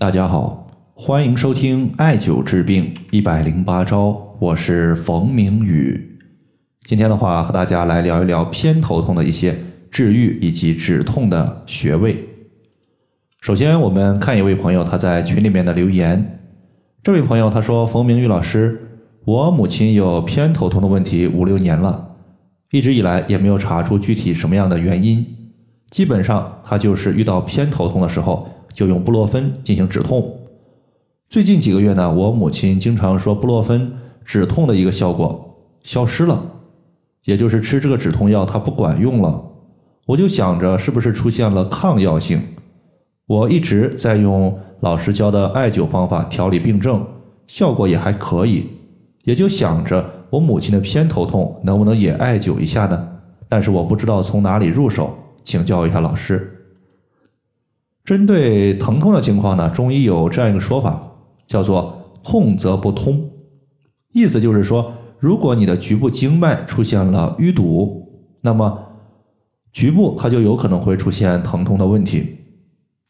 大家好，欢迎收听艾灸治病一百零八招，我是冯明宇。今天的话，和大家来聊一聊偏头痛的一些治愈以及止痛的穴位。首先，我们看一位朋友他在群里面的留言。这位朋友他说：“冯明宇老师，我母亲有偏头痛的问题五六年了，一直以来也没有查出具体什么样的原因，基本上他就是遇到偏头痛的时候。”就用布洛芬进行止痛。最近几个月呢，我母亲经常说布洛芬止痛的一个效果消失了，也就是吃这个止痛药它不管用了。我就想着是不是出现了抗药性。我一直在用老师教的艾灸方法调理病症，效果也还可以，也就想着我母亲的偏头痛能不能也艾灸一下呢？但是我不知道从哪里入手，请教一下老师。针对疼痛的情况呢，中医有这样一个说法，叫做“痛则不通”，意思就是说，如果你的局部经脉出现了淤堵，那么局部它就有可能会出现疼痛的问题。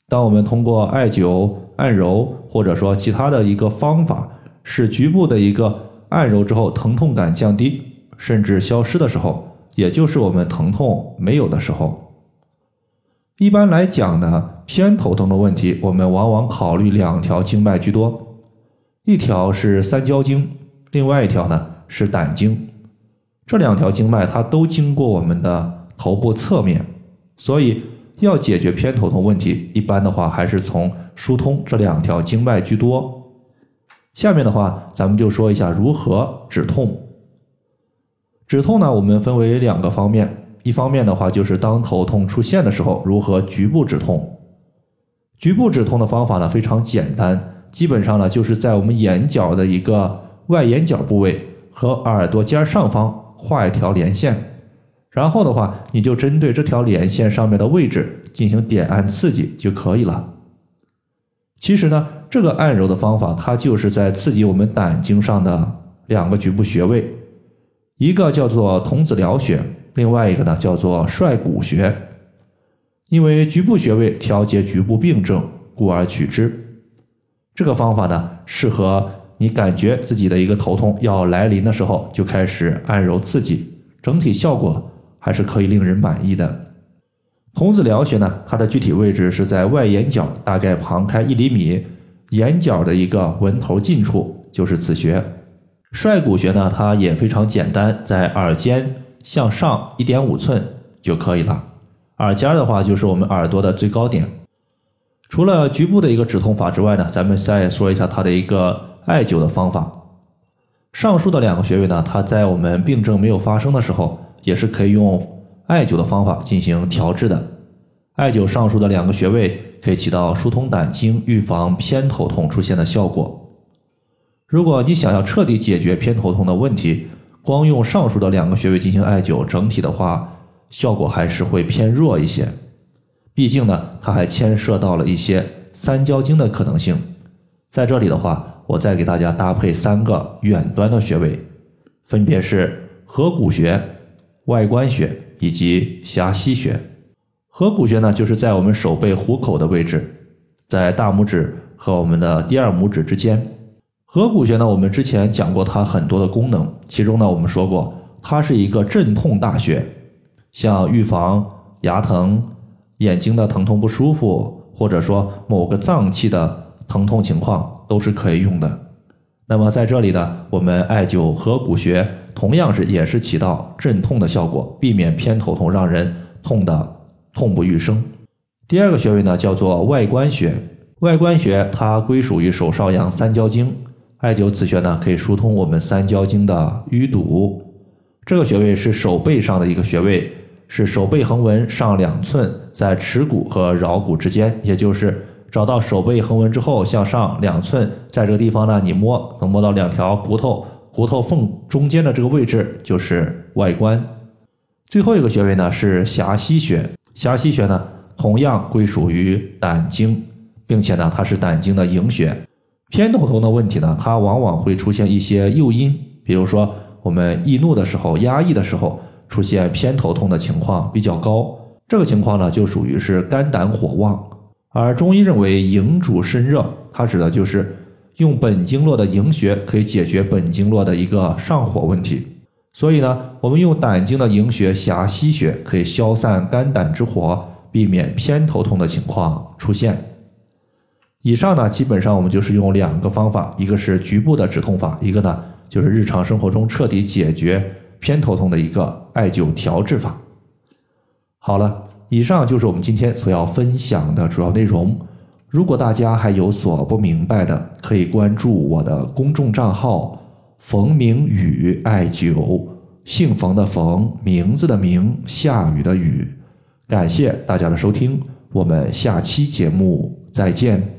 当我们通过艾灸、按揉或者说其他的一个方法，使局部的一个按揉之后疼痛感降低，甚至消失的时候，也就是我们疼痛没有的时候。一般来讲呢，偏头痛的问题，我们往往考虑两条经脉居多，一条是三焦经，另外一条呢是胆经。这两条经脉它都经过我们的头部侧面，所以要解决偏头痛问题，一般的话还是从疏通这两条经脉居多。下面的话，咱们就说一下如何止痛。止痛呢，我们分为两个方面。一方面的话，就是当头痛出现的时候，如何局部止痛。局部止痛的方法呢非常简单，基本上呢就是在我们眼角的一个外眼角部位和耳朵尖上方画一条连线，然后的话你就针对这条连线上面的位置进行点按刺激就可以了。其实呢，这个按揉的方法它就是在刺激我们胆经上的两个局部穴位，一个叫做童子髎穴。另外一个呢，叫做率谷穴，因为局部穴位调节局部病症，故而取之。这个方法呢，适合你感觉自己的一个头痛要来临的时候，就开始按揉刺激，整体效果还是可以令人满意的。童子髎穴呢，它的具体位置是在外眼角，大概旁开一厘米，眼角的一个纹头近处就是此穴。率谷穴呢，它也非常简单，在耳尖。向上一点五寸就可以了。耳尖的话，就是我们耳朵的最高点。除了局部的一个止痛法之外呢，咱们再说一下它的一个艾灸的方法。上述的两个穴位呢，它在我们病症没有发生的时候，也是可以用艾灸的方法进行调治的。艾灸上述的两个穴位，可以起到疏通胆经、预防偏头痛出现的效果。如果你想要彻底解决偏头痛的问题，光用上述的两个穴位进行艾灸，整体的话效果还是会偏弱一些。毕竟呢，它还牵涉到了一些三焦经的可能性。在这里的话，我再给大家搭配三个远端的穴位，分别是合谷穴、外关穴以及狭溪穴。合谷穴呢，就是在我们手背虎口的位置，在大拇指和我们的第二拇指之间。合谷穴呢，我们之前讲过它很多的功能，其中呢，我们说过它是一个镇痛大穴，像预防牙疼、眼睛的疼痛不舒服，或者说某个脏器的疼痛情况都是可以用的。那么在这里呢，我们艾灸合谷穴，同样是也是起到镇痛的效果，避免偏头痛让人痛的痛不欲生。第二个穴位呢，叫做外关穴，外关穴它归属于手少阳三焦经。艾灸此穴呢，可以疏通我们三焦经的淤堵。这个穴位是手背上的一个穴位，是手背横纹上两寸，在尺骨和桡骨之间，也就是找到手背横纹之后向上两寸，在这个地方呢，你摸能摸到两条骨头，骨头缝中间的这个位置就是外关。最后一个穴位呢是狭溪穴，狭溪穴呢同样归属于胆经，并且呢它是胆经的营穴。偏头痛的问题呢，它往往会出现一些诱因，比如说我们易怒的时候、压抑的时候，出现偏头痛的情况比较高。这个情况呢，就属于是肝胆火旺。而中医认为营主身热，它指的就是用本经络的营穴可以解决本经络的一个上火问题。所以呢，我们用胆经的营穴狭溪穴，可以消散肝胆之火，避免偏头痛的情况出现。以上呢，基本上我们就是用两个方法，一个是局部的止痛法，一个呢就是日常生活中彻底解决偏头痛的一个艾灸调治法。好了，以上就是我们今天所要分享的主要内容。如果大家还有所不明白的，可以关注我的公众账号“冯明宇艾灸”，姓冯的冯，名字的名，下雨的雨。感谢大家的收听，我们下期节目再见。